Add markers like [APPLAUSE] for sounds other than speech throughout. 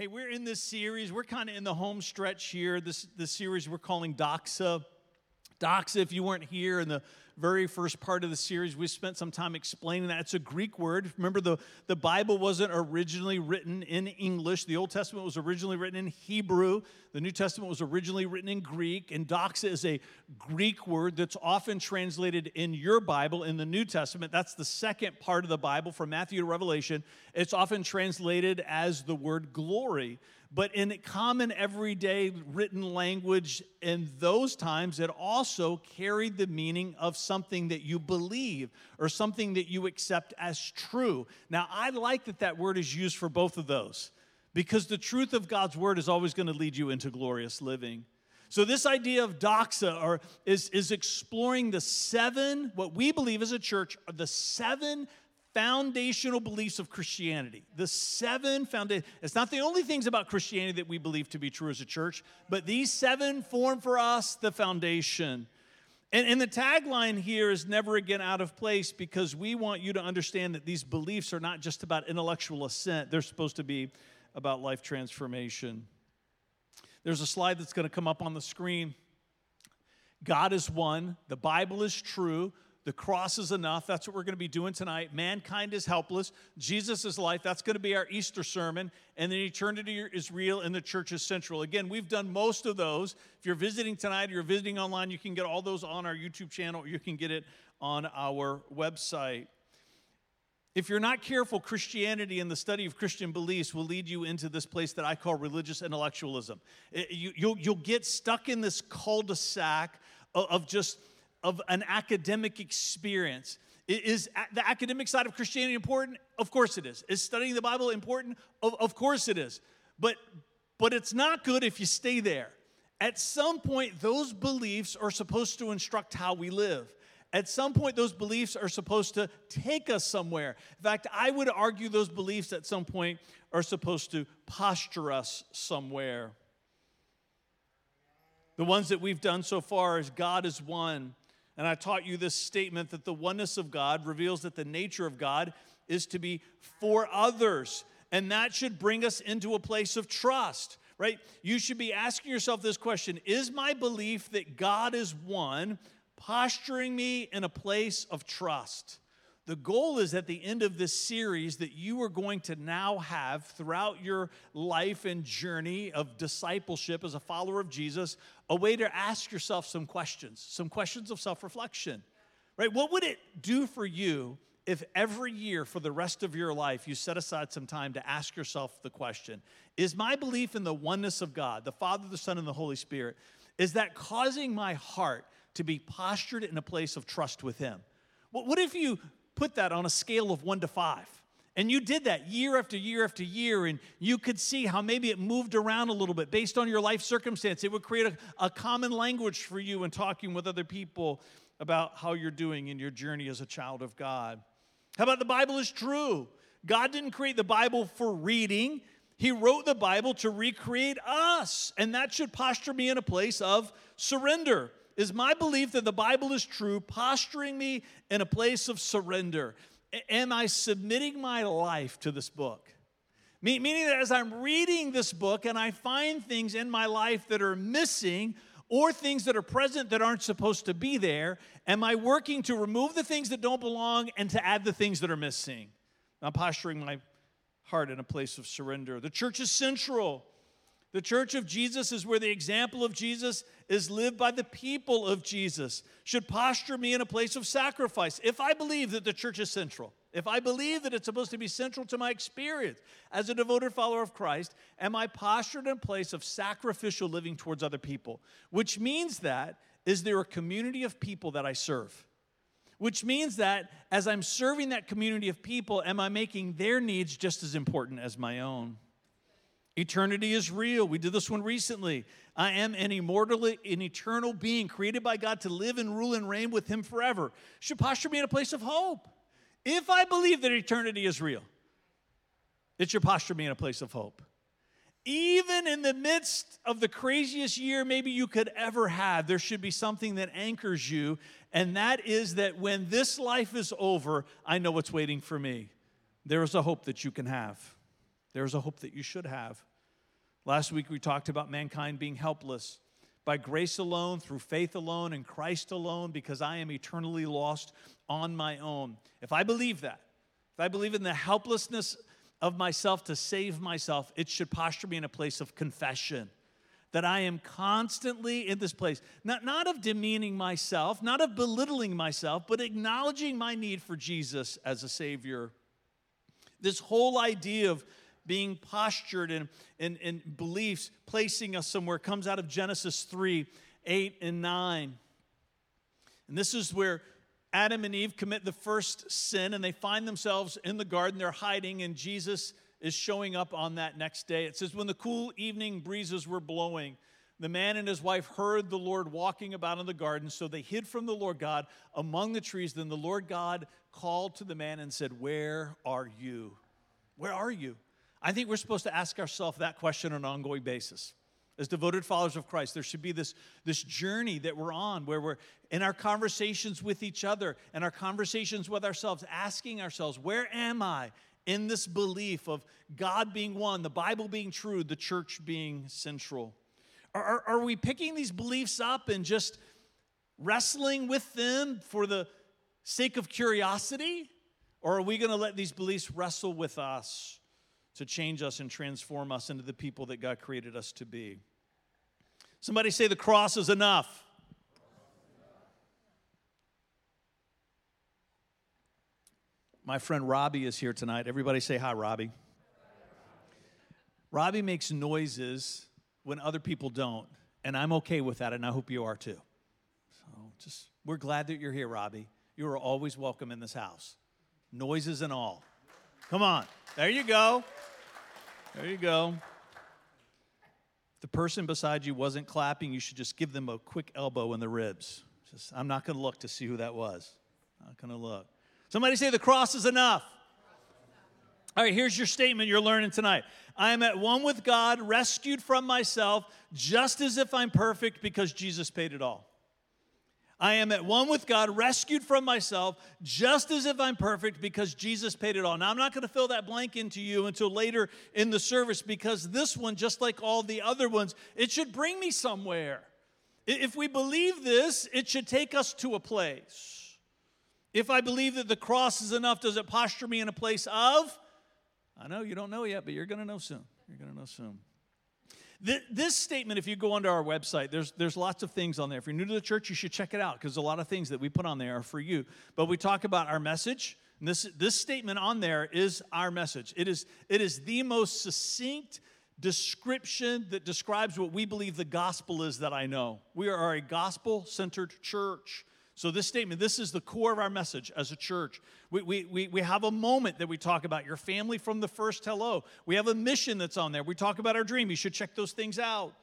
Hey, we're in this series. We're kind of in the home stretch here. This, this series we're calling Doxa. Doxa, if you weren't here in the very first part of the series, we spent some time explaining that. It's a Greek word. Remember, the, the Bible wasn't originally written in English. The Old Testament was originally written in Hebrew. The New Testament was originally written in Greek. And doxa is a Greek word that's often translated in your Bible in the New Testament. That's the second part of the Bible from Matthew to Revelation. It's often translated as the word glory but in common everyday written language in those times, it also carried the meaning of something that you believe or something that you accept as true. Now, I like that that word is used for both of those because the truth of God's word is always going to lead you into glorious living. So, this idea of doxa or is, is exploring the seven, what we believe as a church are the seven foundational beliefs of Christianity. The seven foundation. It's not the only things about Christianity that we believe to be true as a church, but these seven form for us the foundation. And, and the tagline here is never again out of place because we want you to understand that these beliefs are not just about intellectual assent, they're supposed to be about life transformation. There's a slide that's going to come up on the screen. God is one, the Bible is true, the cross is enough. That's what we're going to be doing tonight. Mankind is helpless. Jesus is life. That's going to be our Easter sermon. And then eternity is real and the church is central. Again, we've done most of those. If you're visiting tonight or you're visiting online, you can get all those on our YouTube channel or you can get it on our website. If you're not careful, Christianity and the study of Christian beliefs will lead you into this place that I call religious intellectualism. Eh, you, will get stuck in this cul de sac of just of an academic experience. Is the academic side of Christianity important? Of course it is. Is studying the Bible important? Of, of course it is. But, but it's not good if you stay there. At some point, those beliefs are supposed to instruct how we live. At some point, those beliefs are supposed to take us somewhere. In fact, I would argue those beliefs at some point are supposed to posture us somewhere. The ones that we've done so far is God is one. And I taught you this statement that the oneness of God reveals that the nature of God is to be for others. And that should bring us into a place of trust, right? You should be asking yourself this question Is my belief that God is one posturing me in a place of trust? The goal is at the end of this series that you are going to now have throughout your life and journey of discipleship as a follower of Jesus, a way to ask yourself some questions, some questions of self reflection, right? What would it do for you if every year for the rest of your life you set aside some time to ask yourself the question Is my belief in the oneness of God, the Father, the Son, and the Holy Spirit, is that causing my heart to be postured in a place of trust with Him? What if you put that on a scale of one to five. And you did that year after year after year, and you could see how maybe it moved around a little bit based on your life circumstance. It would create a, a common language for you in talking with other people about how you're doing in your journey as a child of God. How about the Bible is true? God didn't create the Bible for reading, He wrote the Bible to recreate us. And that should posture me in a place of surrender is my belief that the Bible is true, posturing me in a place of surrender. Am I submitting my life to this book? Meaning that as I'm reading this book and I find things in my life that are missing or things that are present that aren't supposed to be there, am I working to remove the things that don't belong and to add the things that are missing? I'm posturing my heart in a place of surrender. The church is central. The church of Jesus is where the example of Jesus is lived by the people of Jesus. Should posture me in a place of sacrifice. If I believe that the church is central, if I believe that it's supposed to be central to my experience as a devoted follower of Christ, am I postured in a place of sacrificial living towards other people? Which means that is there a community of people that I serve? Which means that as I'm serving that community of people, am I making their needs just as important as my own? Eternity is real. We did this one recently. I am an immortal, an eternal being created by God to live and rule and reign with Him forever. Should posture me in a place of hope. If I believe that eternity is real, it should posture me in a place of hope. Even in the midst of the craziest year maybe you could ever have, there should be something that anchors you, and that is that when this life is over, I know what's waiting for me. There is a hope that you can have. There's a hope that you should have. Last week we talked about mankind being helpless by grace alone, through faith alone, and Christ alone, because I am eternally lost on my own. If I believe that, if I believe in the helplessness of myself to save myself, it should posture me in a place of confession. That I am constantly in this place, not, not of demeaning myself, not of belittling myself, but acknowledging my need for Jesus as a Savior. This whole idea of being postured in, in, in beliefs, placing us somewhere, comes out of Genesis 3 8 and 9. And this is where Adam and Eve commit the first sin and they find themselves in the garden. They're hiding, and Jesus is showing up on that next day. It says, When the cool evening breezes were blowing, the man and his wife heard the Lord walking about in the garden, so they hid from the Lord God among the trees. Then the Lord God called to the man and said, Where are you? Where are you? I think we're supposed to ask ourselves that question on an ongoing basis. As devoted followers of Christ, there should be this, this journey that we're on where we're in our conversations with each other and our conversations with ourselves, asking ourselves, Where am I in this belief of God being one, the Bible being true, the church being central? Are, are, are we picking these beliefs up and just wrestling with them for the sake of curiosity? Or are we going to let these beliefs wrestle with us? To change us and transform us into the people that God created us to be. Somebody say the cross is enough. My friend Robbie is here tonight. Everybody say hi, Robbie. Robbie makes noises when other people don't, and I'm okay with that, and I hope you are too. So just, we're glad that you're here, Robbie. You are always welcome in this house, noises and all. Come on. There you go. There you go. If the person beside you wasn't clapping, you should just give them a quick elbow in the ribs. Just, I'm not going to look to see who that was. Not going to look. Somebody say the cross is enough. All right, here's your statement you're learning tonight. I am at one with God, rescued from myself, just as if I'm perfect because Jesus paid it all. I am at one with God, rescued from myself, just as if I'm perfect because Jesus paid it all. Now, I'm not going to fill that blank into you until later in the service because this one, just like all the other ones, it should bring me somewhere. If we believe this, it should take us to a place. If I believe that the cross is enough, does it posture me in a place of? I know you don't know yet, but you're going to know soon. You're going to know soon. This statement, if you go onto our website, there's, there's lots of things on there. If you're new to the church, you should check it out because a lot of things that we put on there are for you. But we talk about our message. And this, this statement on there is our message. It is, it is the most succinct description that describes what we believe the gospel is that I know. We are a gospel centered church. So, this statement, this is the core of our message as a church. We, we, we, we have a moment that we talk about your family from the first hello. We have a mission that's on there. We talk about our dream. You should check those things out.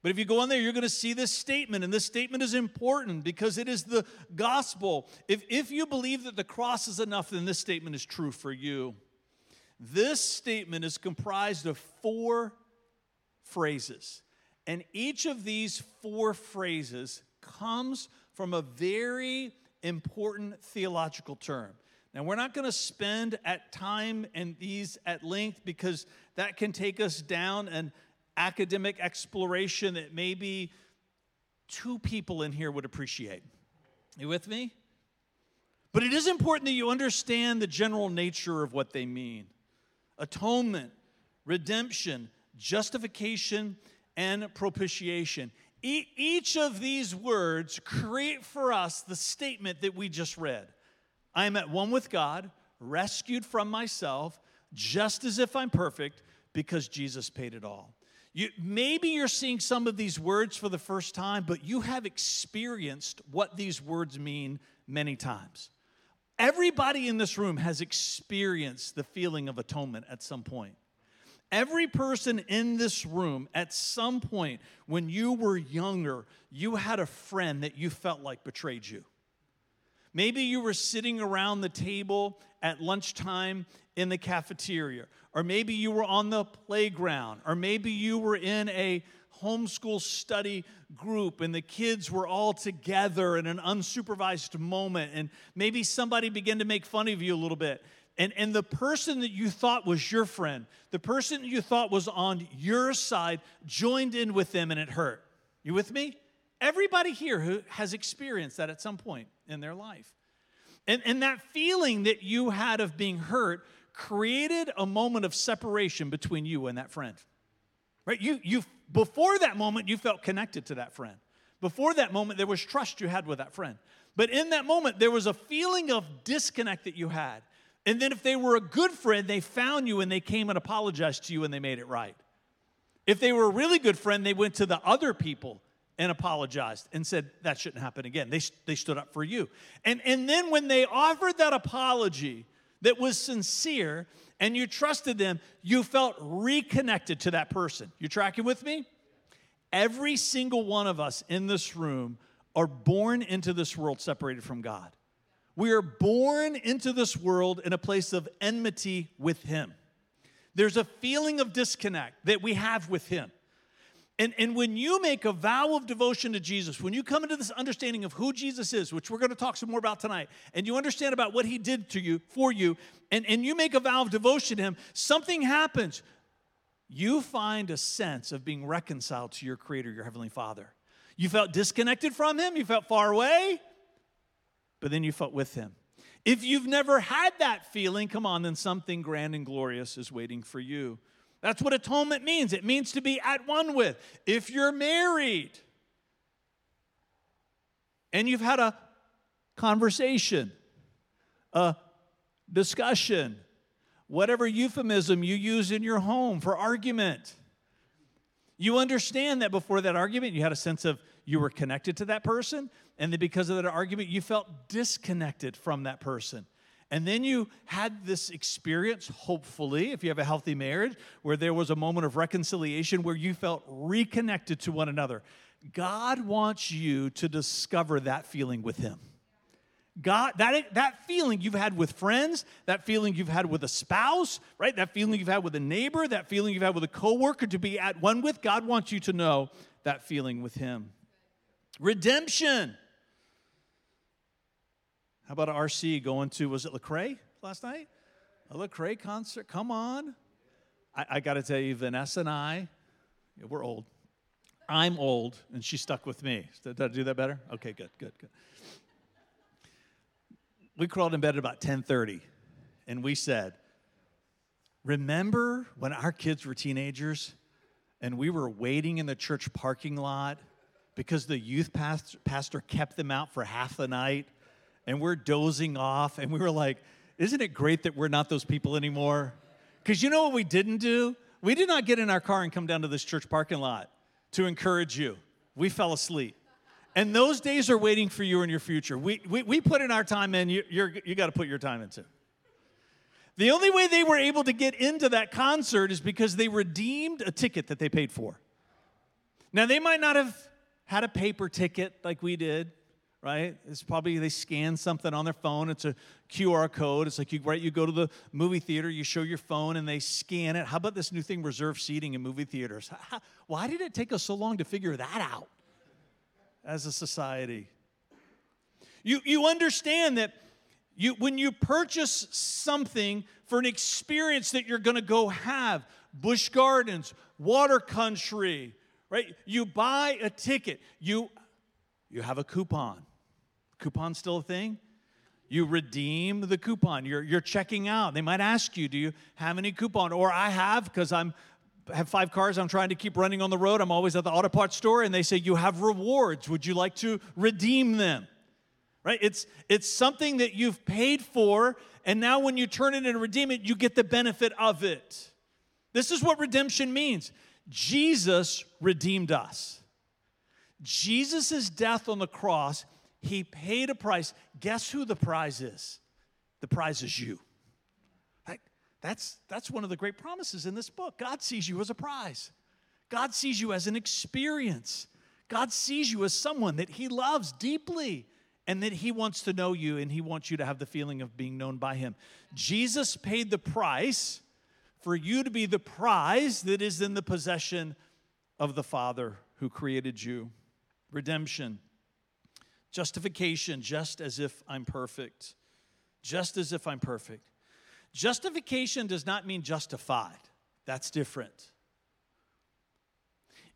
But if you go on there, you're going to see this statement, and this statement is important because it is the gospel. If, if you believe that the cross is enough, then this statement is true for you. This statement is comprised of four phrases, and each of these four phrases comes from a very important theological term. Now, we're not going to spend at time and these at length because that can take us down an academic exploration that maybe two people in here would appreciate. You with me? But it is important that you understand the general nature of what they mean atonement, redemption, justification, and propitiation each of these words create for us the statement that we just read I am at one with God, rescued from myself, just as if I'm perfect, because Jesus paid it all. You, maybe you're seeing some of these words for the first time, but you have experienced what these words mean many times. Everybody in this room has experienced the feeling of atonement at some point. Every person in this room, at some point when you were younger, you had a friend that you felt like betrayed you. Maybe you were sitting around the table at lunchtime in the cafeteria, or maybe you were on the playground, or maybe you were in a homeschool study group and the kids were all together in an unsupervised moment, and maybe somebody began to make fun of you a little bit And, and the person that you thought was your friend, the person you thought was on your side, joined in with them and it hurt. You with me? Everybody here who has experienced that at some point in their life. And, and that feeling that you had of being hurt created a moment of separation between you and that friend. Right? You, you, before that moment, you felt connected to that friend. Before that moment, there was trust you had with that friend. But in that moment, there was a feeling of disconnect that you had. And then if they were a good friend, they found you and they came and apologized to you and they made it right. If they were a really good friend, they went to the other people and apologized and said that shouldn't happen again. They, they stood up for you. And, and then when they offered that apology that was sincere and you trusted them, you felt reconnected to that person. You tracking with me? Every single one of us in this room are born into this world separated from God. We are born into this world in a place of enmity with Him. There's a feeling of disconnect that we have with Him. And, and when you make a vow of devotion to Jesus, when you come into this understanding of who Jesus is, which we're going to talk some more about tonight, and you understand about what he did to you, for you, and, and you make a vow of devotion to him, something happens. You find a sense of being reconciled to your Creator, your Heavenly Father. You felt disconnected from him, you felt far away, but then you felt with him. If you've never had that feeling, come on, then something grand and glorious is waiting for you. That's what atonement means. It means to be at one with. If you're married and you've had a conversation, a discussion, whatever euphemism you use in your home for argument, you understand that before that argument, you had a sense of you were connected to that person, and that because of that argument, you felt disconnected from that person. And then you had this experience, hopefully, if you have a healthy marriage, where there was a moment of reconciliation where you felt reconnected to one another. God wants you to discover that feeling with Him. God, that, that feeling you've had with friends, that feeling you've had with a spouse, right? That feeling you've had with a neighbor, that feeling you've had with a coworker to be at one with, God wants you to know that feeling with Him. Redemption. How about RC going to, was it Lecrae last night? A Lecrae concert? Come on. I, I got to tell you, Vanessa and I, yeah, we're old. I'm old, and she stuck with me. Did, I do that better? Okay, good, good, good. We crawled in bed at about 10:30, and we said, "Remember when our kids were teenagers, and we were waiting in the church parking lot because the youth pastor kept them out for half the night?" And we're dozing off, and we were like, isn't it great that we're not those people anymore? Because you know what we didn't do? We did not get in our car and come down to this church parking lot to encourage you. We fell asleep. And those days are waiting for you in your future. We, we, we put in our time in, you, you're, you got to put your time into. The only way they were able to get into that concert is because they redeemed a ticket that they paid for. Now, they might not have had a paper ticket like we did, right? It's probably they scan something on their phone. It's a QR code. It's like you right, you go to the movie theater, you show your phone, and they scan it. How about this new thing, reserve seating in movie theaters? Why did it take us so long to figure that out as a society? You you understand that you when you purchase something for an experience that you're going to go have, Busch Gardens, Water Country, right? You buy a ticket. You you have a coupon Coupon still a thing? You redeem the coupon. You're, you're checking out. They might ask you, do you have any coupon? Or I have, because I'm have five cars I'm trying to keep running on the road. I'm always at the auto parts store, and they say, You have rewards. Would you like to redeem them? Right? It's it's something that you've paid for, and now when you turn it and redeem it, you get the benefit of it. This is what redemption means. Jesus redeemed us. Jesus' death on the cross he paid a price. Guess who the prize is? The prize is you. That's, that's one of the great promises in this book. God sees you as a prize, God sees you as an experience. God sees you as someone that He loves deeply and that He wants to know you and He wants you to have the feeling of being known by Him. Jesus paid the price for you to be the prize that is in the possession of the Father who created you. Redemption. Justification, just as if I'm perfect. Just as if I'm perfect. Justification does not mean justified, that's different.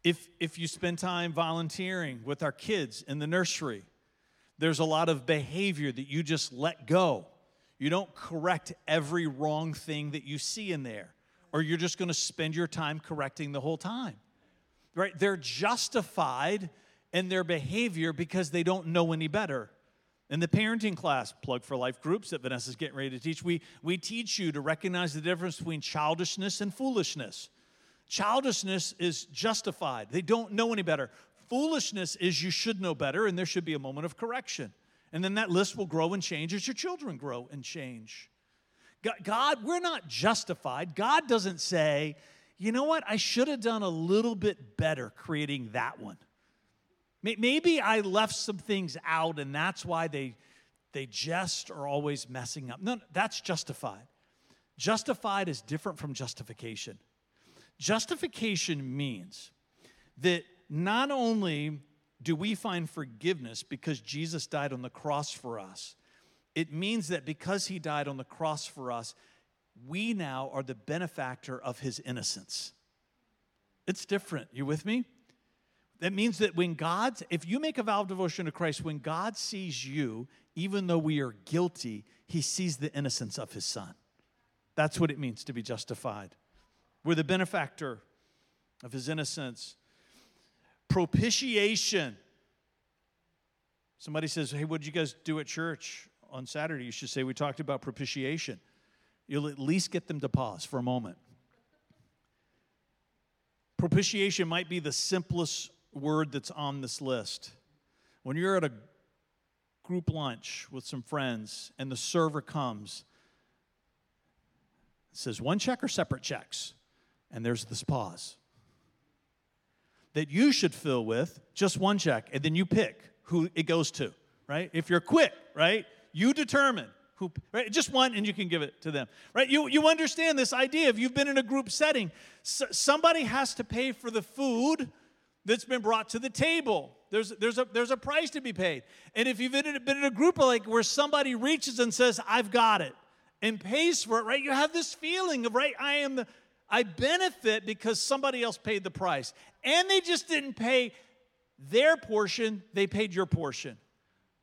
If, if you spend time volunteering with our kids in the nursery, there's a lot of behavior that you just let go. You don't correct every wrong thing that you see in there, or you're just going to spend your time correcting the whole time. Right? They're justified in their behavior because they don't know any better. In the parenting class, plug for life groups that Vanessa's getting ready to teach, we, we teach you to recognize the difference between childishness and foolishness. Childishness is justified, they don't know any better. Foolishness is you should know better, and there should be a moment of correction. And then that list will grow and change as your children grow and change. God, we're not justified. God doesn't say, you know what, I should have done a little bit better creating that one. Maybe I left some things out, and that's why they, they just are always messing up. No, that's justified. Justified is different from justification. Justification means that not only do we find forgiveness because Jesus died on the cross for us, it means that because he died on the cross for us, we now are the benefactor of his innocence. It's different. You with me? That means that when God, if you make a vow of devotion to Christ, when God sees you, even though we are guilty, he sees the innocence of his son. That's what it means to be justified. We're the benefactor of his innocence. Propitiation. Somebody says, Hey, what did you guys do at church on Saturday? You should say, We talked about propitiation. You'll at least get them to pause for a moment. Propitiation might be the simplest word that's on this list. When you're at a group lunch with some friends and the server comes, says one check or separate checks? And there's this pause that you should fill with just one check, and then you pick who it goes to, right? If you're quick, right? You determine who, right? Just one, and you can give it to them, right? You, you understand this idea. If you've been in a group setting, somebody has to pay for the food that's been brought to the table. There's, there's, a, there's a price to be paid. And if you've been in, a group like where somebody reaches and says, I've got it, and pays for it, right? You have this feeling of, right, I am the, I benefit because somebody else paid the price. And they just didn't pay their portion, they paid your portion.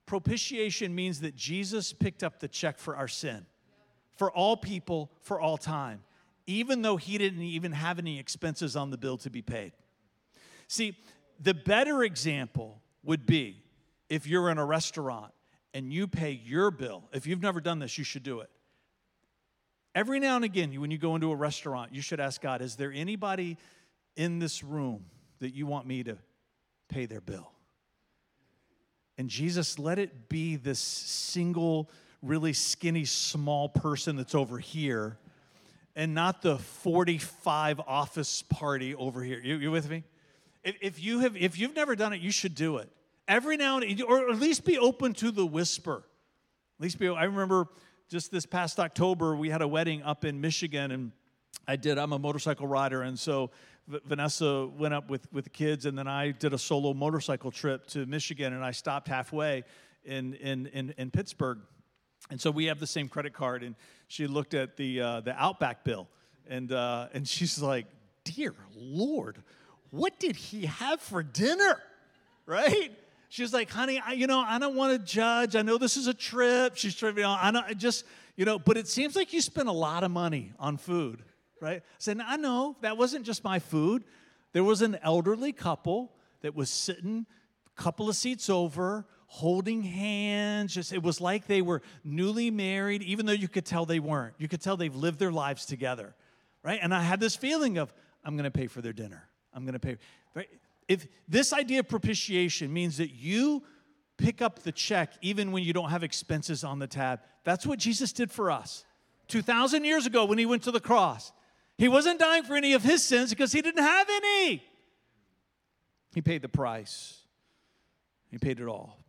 Propitiation means that Jesus picked up the check for our sin, for all people, for all time, even though he didn't even have any expenses on the bill to be paid. See, the better example would be if you're in a restaurant and you pay your bill. If you've never done this, you should do it. Every now and again, when you go into a restaurant, you should ask God, is there anybody in this room that you want me to pay their bill? And Jesus, let it be this single, really skinny, small person that's over here and not the 45 office party over here. You, you with me? If you have, if you've never done it, you should do it every now and or at least be open to the whisper. At least be. I remember just this past October we had a wedding up in Michigan, and I did. I'm a motorcycle rider, and so Vanessa went up with with the kids, and then I did a solo motorcycle trip to Michigan, and I stopped halfway in in in, in Pittsburgh, and so we have the same credit card, and she looked at the uh, the Outback bill, and uh, and she's like, "Dear Lord." What did he have for dinner? [LAUGHS] Right? She's like, honey, I, you know, I don't want to judge. I know this is a trip. She's trying, you know, I don't I just, you know, but it seems like you spent a lot of money on food, right? I said, I know that wasn't just my food. There was an elderly couple that was sitting a couple of seats over, holding hands. Just it was like they were newly married, even though you could tell they weren't. You could tell they've lived their lives together, right? And I had this feeling of, I'm going to pay for their dinner. I'm going to pay. Right? If this idea of propitiation means that you pick up the check even when you don't have expenses on the tab, that's what Jesus did for us 2,000 years ago when he went to the cross. He wasn't dying for any of his sins because he didn't have any. He paid the price, he paid it all.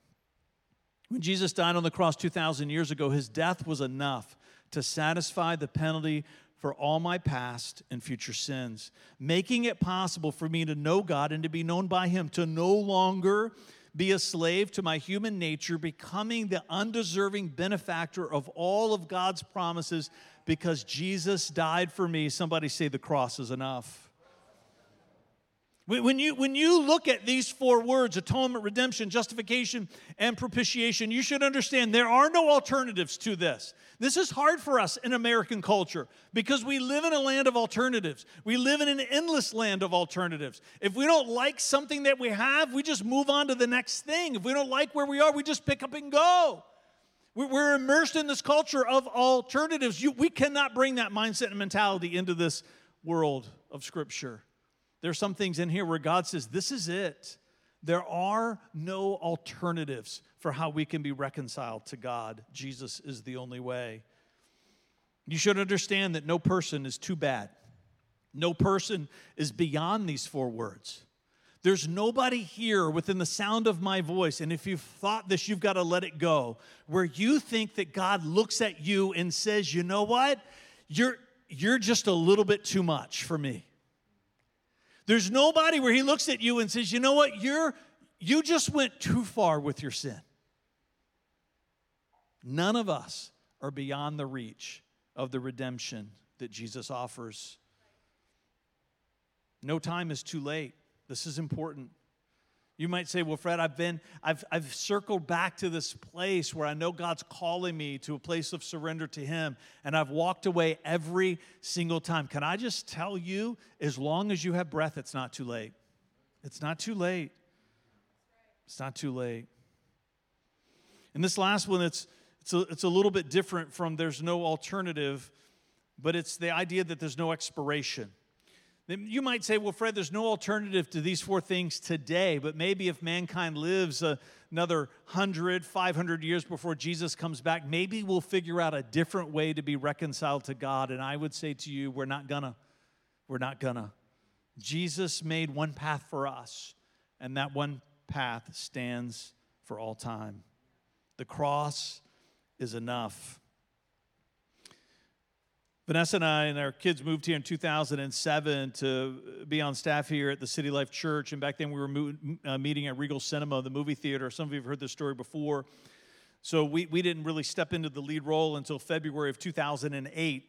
When Jesus died on the cross 2,000 years ago, his death was enough to satisfy the penalty for all my past and future sins, making it possible for me to know God and to be known by Him, to no longer be a slave to my human nature, becoming the undeserving benefactor of all of God's promises Because Jesus died for me. Somebody say the cross is enough. When you, when you look at these four words atonement, redemption, justification, and propitiation you should understand there are no alternatives to this. This is hard for us in American culture because we live in a land of alternatives. We live in an endless land of alternatives. If we don't like something that we have, we just move on to the next thing. If we don't like where we are, we just pick up and go. We're immersed in this culture of alternatives. You, we cannot bring that mindset and mentality into this world of Scripture. There's some things in here where God says, This is it. There are no alternatives for how we can be reconciled to God. Jesus is the only way. You should understand that no person is too bad. No person is beyond these four words. There's nobody here within the sound of my voice, and if you've thought this, you've got to let it go, where you think that God looks at you and says, you know what? You're, you're just a little bit too much for me. There's nobody where he looks at you and says, "You know what? You're you just went too far with your sin." None of us are beyond the reach of the redemption that Jesus offers. No time is too late. This is important. You might say, well, Fred, I've been, I've, I've circled back to this place where I know God's calling me to a place of surrender to Him, and I've walked away every single time. Can I just tell you, as long as you have breath, it's not too late. It's not too late. It's not too late. And this last one, it's, it's, a, it's a little bit different from there's no alternative, but it's the idea that there's no expiration. You might say, well, Fred, there's no alternative to these four things today, but maybe if mankind lives another 100, 500 years before Jesus comes back, maybe we'll figure out a different way to be reconciled to God. And I would say to you, we're not gonna. We're not gonna. Jesus made one path for us, and that one path stands for all time. The cross is enough. Vanessa and I and our kids moved here in 2007 to be on staff here at the City Life Church. And back then we were mo- uh, meeting at Regal Cinema, the movie theater. Some of you have heard this story before. So we, we didn't really step into the lead role until February of 2008.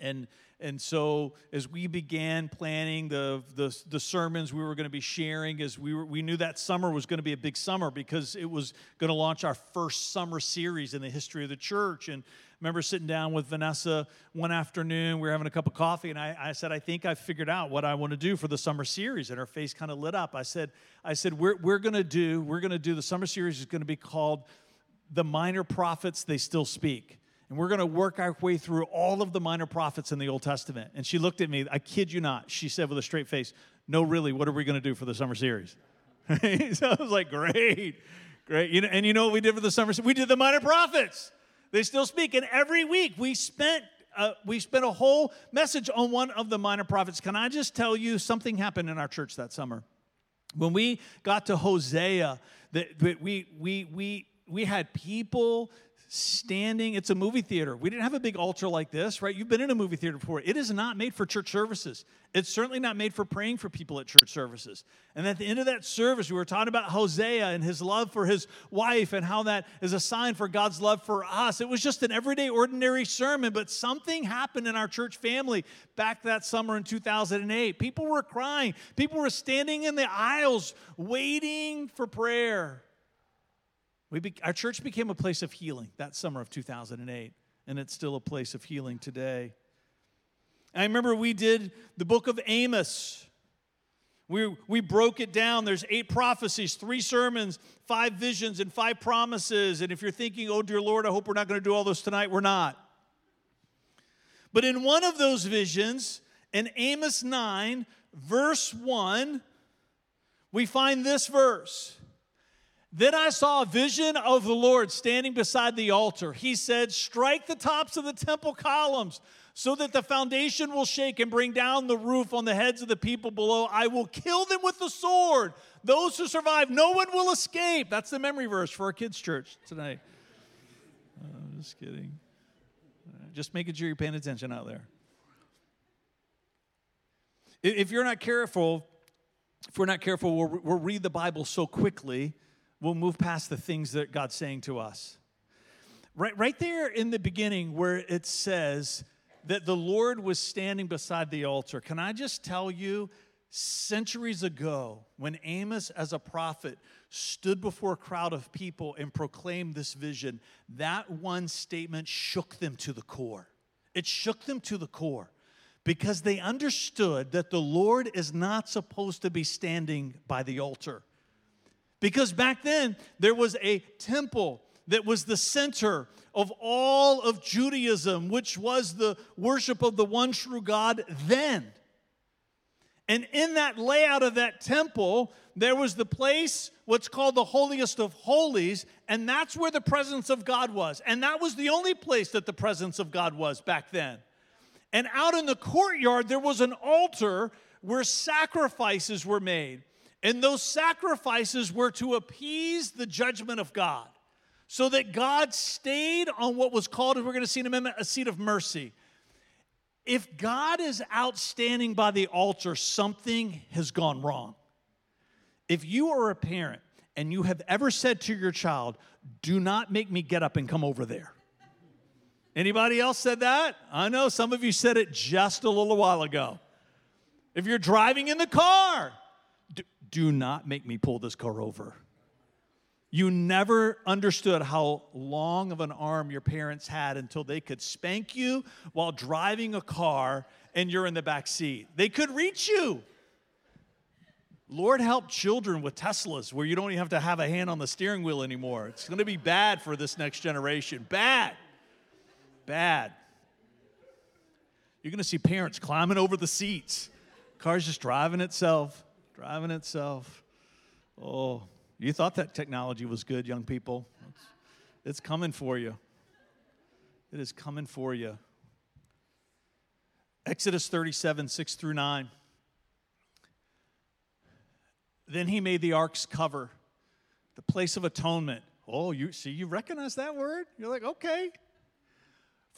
And, and so as we began planning the, the, the sermons we were going to be sharing, as we, were, we knew that summer was going to be a big summer because it was going to launch our first summer series in the history of the church. And remember sitting down with Vanessa one afternoon. We were having a cup of coffee, and I, I said, I think I figured out what I want to do for the summer series. And her face kind of lit up. I said, I said, we're, we're to do, we're to do, the summer series is going to be called The Minor Prophets, They Still Speak. And we're going to work our way through all of the minor prophets in the Old Testament. And she looked at me, I kid you not, she said with a straight face, No, really, what are we going to do for the summer series? [LAUGHS] so I was like, Great, great. You know, and you know what we did for the summer? We did the minor prophets. They still speak. And every week we spent uh, we spent a whole message on one of the minor prophets. Can I just tell you something happened in our church that summer? When we got to Hosea, that we we we we had people standing. It's a movie theater. We didn't have a big altar like this, right? You've been in a movie theater before. It is not made for church services. It's certainly not made for praying for people at church services. And at the end of that service, we were talking about Hosea and his love for his wife and how that is a sign for God's love for us. It was just an everyday, ordinary sermon, but something happened in our church family back that summer in 2008. People were crying, people were standing in the aisles waiting for prayer. We be, our church became a place of healing that summer of 2008, and it's still a place of healing today. I remember we did the book of Amos. We, we broke it down. There's eight prophecies, three sermons, five visions, and five promises. And if you're thinking, oh, dear Lord, I hope we're not going to do all those tonight, we're not. But in one of those visions, in Amos 9, verse 1, we find this verse then I saw a vision of the Lord standing beside the altar. He said, Strike the tops of the temple columns so that the foundation will shake and bring down the roof on the heads of the people below. I will kill them with the sword. Those who survive, no one will escape. That's the memory verse for our kids' church tonight. I'm just kidding. Just making sure you're paying attention out there. If you're not careful, if we're not careful, we'll, we'll read the Bible so quickly we'll move past the things that God's saying to us. Right, right there in the beginning, where it says that the Lord was standing beside the altar, can I just tell you, centuries ago, when Amos, as a prophet, stood before a crowd of people and proclaimed this vision, that one statement shook them to the core. It shook them to the core because they understood that the Lord is not supposed to be standing by the altar. Because back then, there was a temple that was the center of all of Judaism, which was the worship of the one true God then. And in that layout of that temple, there was the place, what's called the holiest of holies, and that's where the presence of God was. And that was the only place that the presence of God was back then. And out in the courtyard, there was an altar where sacrifices were made. And those sacrifices were to appease the judgment of God so that God stayed on what was called, as we're going to see in a minute, a seat of mercy. If God is outstanding by the altar, something has gone wrong. If you are a parent and you have ever said to your child, do not make me get up and come over there. Anybody else said that? I know some of you said it just a little while ago. If you're driving in the car, do, not make me pull this car over. You never understood how long of an arm your parents had until they could spank you while driving a car and you're in the back seat. They could reach you. Lord help children with Teslas where you don't even have to have a hand on the steering wheel anymore. It's going to be bad for this next generation. Bad. Bad. You're going to see parents climbing over the seats. Car's just driving itself, driving itself. Oh, you thought that technology was good, young people. It's, it's coming for you. It is coming for you. Exodus 37, 6 through 9. Then he made the ark's cover, the place of atonement. Oh, you see, you recognize that word? You're like, okay,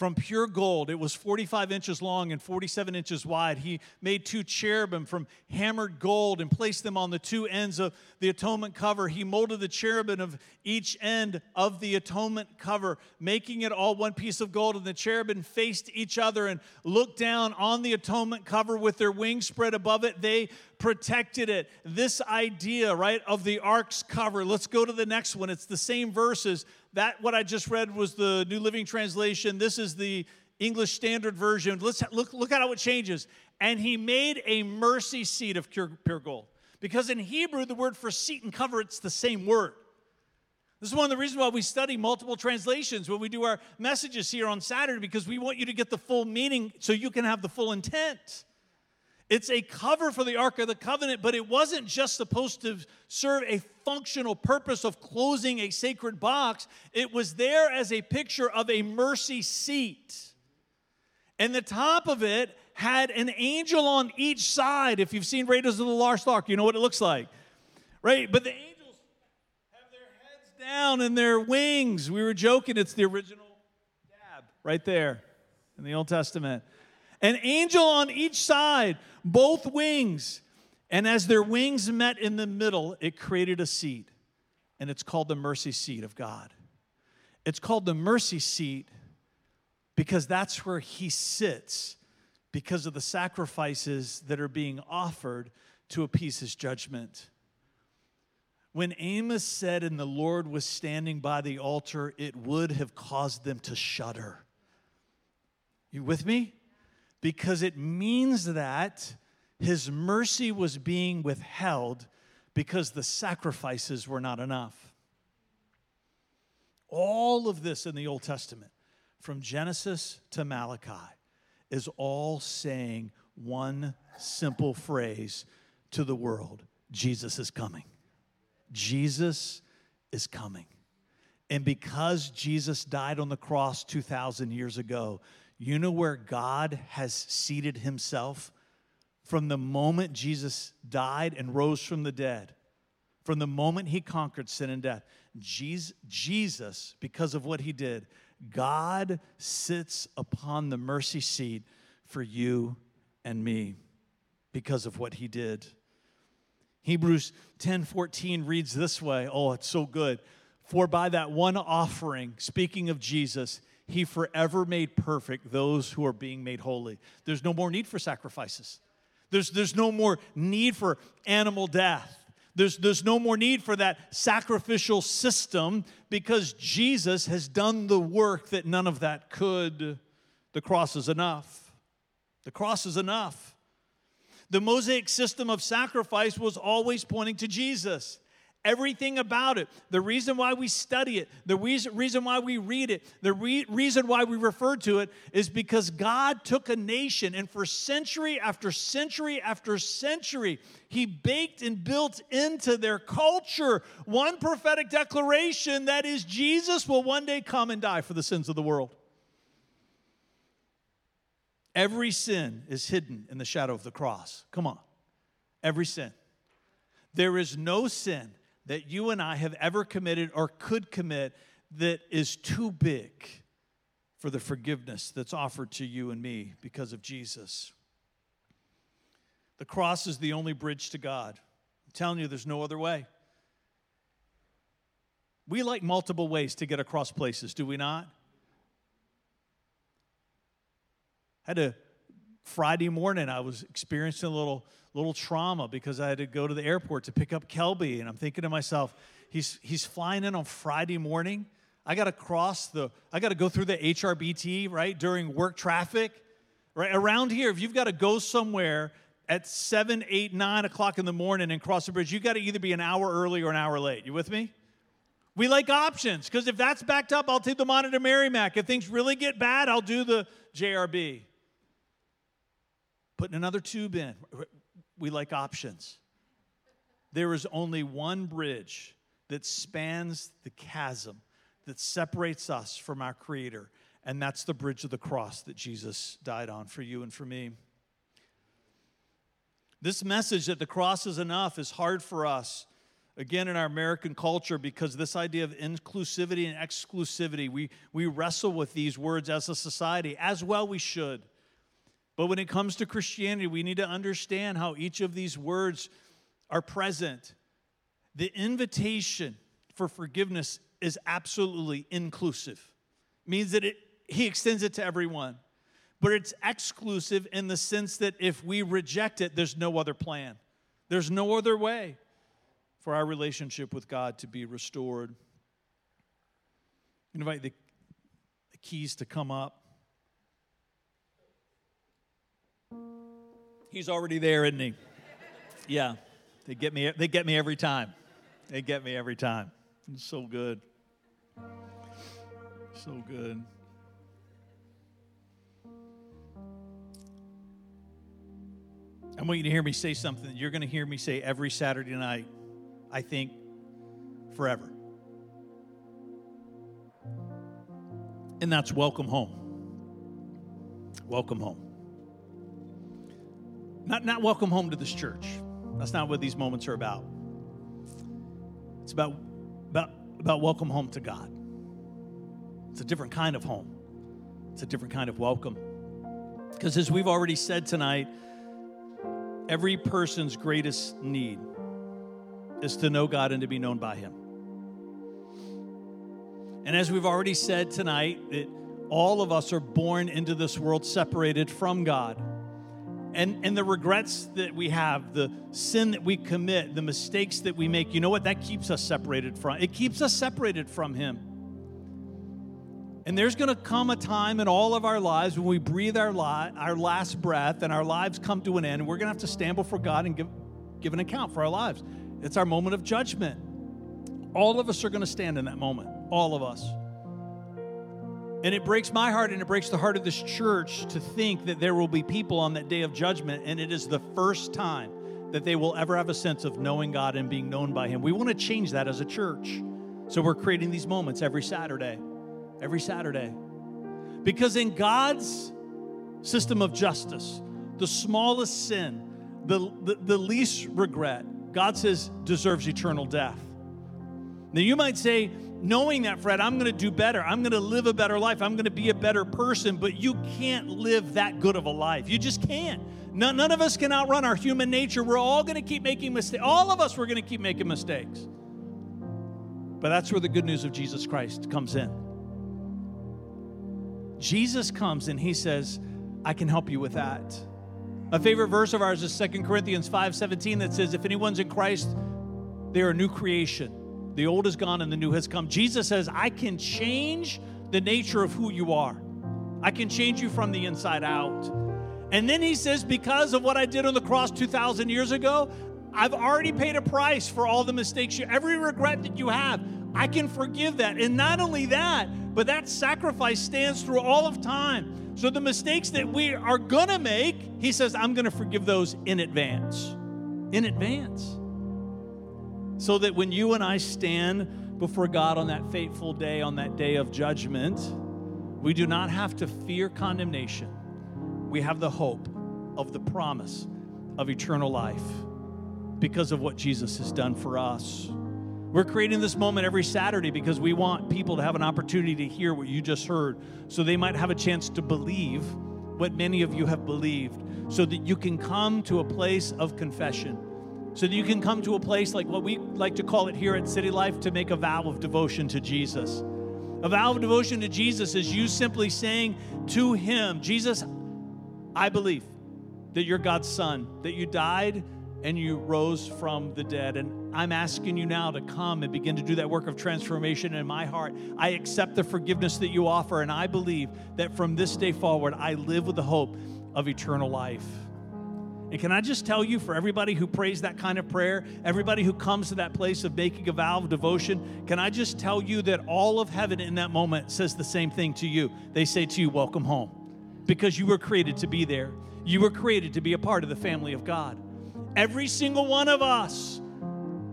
from pure gold. It was 45 inches long and 47 inches wide. He made two cherubim from hammered gold and placed them on the two ends of the atonement cover. He molded the cherubim of each end of the atonement cover, making it all one piece of gold. And the cherubim faced each other and looked down on the atonement cover with their wings spread above it. They protected it. This idea, right, of the ark's cover. Let's go to the next one. It's the same verses that what I just read was the New Living Translation. This is the English Standard Version. Let's look, look at how it changes. And he made a mercy seat of pure, gold. Because in Hebrew, the word for seat and cover, it's the same word. This is one of the reasons why we study multiple translations when we do our messages here on Saturday, because we want you to get the full meaning so you can have the full intent. It's a cover for the Ark of the Covenant, but it wasn't just supposed to serve a functional purpose of closing a sacred box. It was there as a picture of a mercy seat. And the top of it had an angel on each side. If you've seen Raiders of the Lost Ark, you know what it looks like. Right? But the angels have their heads down and their wings. We were joking, it's the original dab right there in the Old Testament. An angel on each side both wings. And as their wings met in the middle, it created a seat. And it's called the mercy seat of God. It's called the mercy seat because that's where he sits because of the sacrifices that are being offered to appease his judgment. When Amos said, and the Lord was standing by the altar, it would have caused them to shudder. You with me? Because it means that his mercy was being withheld because the sacrifices were not enough. All of this in the Old Testament, from Genesis to Malachi, is all saying one simple phrase to the world Jesus is coming. Jesus is coming. And because Jesus died on the cross 2,000 years ago, you know where God has seated himself? From the moment Jesus died and rose from the dead, from the moment he conquered sin and death, Jesus, because of what he did, God sits upon the mercy seat for you and me because of what he did. Hebrews 10 14 reads this way. Oh, it's so good. For by that one offering, speaking of Jesus, he forever made perfect those who are being made holy. There's no more need for sacrifices. There's, there's no more need for animal death. There's, there's no more need for that sacrificial system because Jesus has done the work that none of that could. The cross is enough. The cross is enough. The Mosaic system of sacrifice was always pointing to Jesus. Everything about it, the reason why we study it, the reason, why we read it, the re- reason why we refer to it is because God took a nation and for century after century after century, He baked and built into their culture one prophetic declaration that is, Jesus will one day come and die for the sins of the world. Every sin is hidden in the shadow of the cross. Come on. Every sin. There is no sin that you and I have ever committed or could commit that is too big for the forgiveness that's offered to you and me because of Jesus. The cross is the only bridge to God. I'm telling you, there's no other way. We like multiple ways to get across places, do we not? had a Friday morning, I was experiencing a little, little trauma because I had to go to the airport to pick up Kelby. And I'm thinking to myself, he's, he's flying in on Friday morning. I got to cross the, I got to go through the HRBT, right, during work traffic. Right around here, if you've got to go somewhere at 7, 8, 9 o'clock in the morning and cross the bridge, you got to either be an hour early or an hour late. You with me? We like options because if that's backed up, I'll take the Monitor Merrimac. If things really get bad, I'll do the JRB putting another tube in. We like options. There is only one bridge that spans the chasm that separates us from our Creator, and that's the bridge of the cross that Jesus died on for you and for me. This message that the cross is enough is hard for us, again, in our American culture, because this idea of inclusivity and exclusivity, we, we wrestle with these words as a society, as well we should. But when it comes to Christianity, we need to understand how each of these words are present. The invitation for forgiveness is absolutely inclusive. It means that it, he extends it to everyone. But it's exclusive in the sense that if we reject it, there's no other plan. There's no other way for our relationship with God to be restored. I invite the, the keys to come up. He's already there, isn't he? Yeah. They get me they get me every time. They get me every time. It's so good. So good. I want you to hear me say something you're going to hear me say every Saturday night, I think, forever. And that's welcome home. Welcome home. Not, not welcome home to this church. That's not what these moments are about. It's about, about, about welcome home to God. It's a different kind of home, it's a different kind of welcome. Because as we've already said tonight, every person's greatest need is to know God and to be known by Him. And as we've already said tonight, that all of us are born into this world separated from God and, and the regrets that we have, the sin that we commit, the mistakes that we make, you know what? That keeps us separated from, it keeps us separated from Him. And there's going to come a time in all of our lives when we breathe our, li- our last breath and our lives come to an end, and we're going to have to stand before God and give, give an account for our lives. It's our moment of judgment. All of us are going to stand in that moment, all of us. And it breaks my heart and it breaks the heart of this church to think that there will be people on that day of judgment, and it is the first time that they will ever have a sense of knowing God and being known by Him. We want to change that as a church. So we're creating these moments every Saturday. Every Saturday. Because in God's system of justice, the smallest sin, the, the, the least regret, God says deserves eternal death. Now you might say, knowing that, Fred, I'm going to do better. I'm going to live a better life. I'm going to be a better person. But you can't live that good of a life. You just can't. None, none of us can outrun our human nature. We're all going to keep making mistakes. All of us, we're going to keep making mistakes. But that's where the good news of Jesus Christ comes in. Jesus comes and he says, I can help you with that. A favorite verse of ours is 2 Corinthians 5:17 that says, If anyone's in Christ, they are a new creation. The old is gone and the new has come. Jesus says, I can change the nature of who you are. I can change you from the inside out. And then he says, Because of what I did on the cross 2,000 years ago, I've already paid a price for all the mistakes you, every regret that you have. I can forgive that. And not only that, but that sacrifice stands through all of time. So the mistakes that we are gonna make, he says, I'm gonna forgive those in advance. In advance. So that when you and I stand before God on that fateful day, on that day of judgment, we do not have to fear condemnation. We have the hope of the promise of eternal life because of what Jesus has done for us. We're creating this moment every Saturday because we want people to have an opportunity to hear what you just heard so they might have a chance to believe what many of you have believed so that you can come to a place of confession. So that you can come to a place like what we like to call it here at City Life to make a vow of devotion to Jesus. A vow of devotion to Jesus is you simply saying to Him, Jesus, I believe that you're God's Son, that you died and you rose from the dead. And I'm asking you now to come and begin to do that work of transformation in my heart. I accept the forgiveness that you offer, and I believe that from this day forward, I live with the hope of eternal life. And can I just tell you, for everybody who prays that kind of prayer, everybody who comes to that place of making a vow of devotion, can I just tell you that all of heaven in that moment says the same thing to you? They say to you, Welcome home, because you were created to be there. You were created to be a part of the family of God. Every single one of us,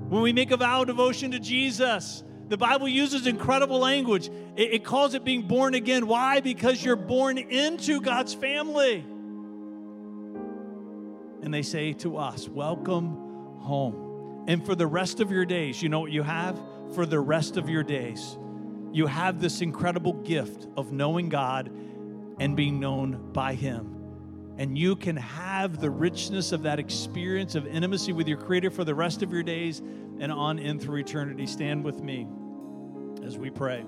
when we make a vow of devotion to Jesus, the Bible uses incredible language. It, calls it being born again. Why? Because you're born into God's family. And they say to us, Welcome home. And for the rest of your days, you know what you have? For the rest of your days, you have this incredible gift of knowing God and being known by Him and you can have the richness of that experience of intimacy with your Creator for the rest of your days and on in through eternity. Stand with me as we pray.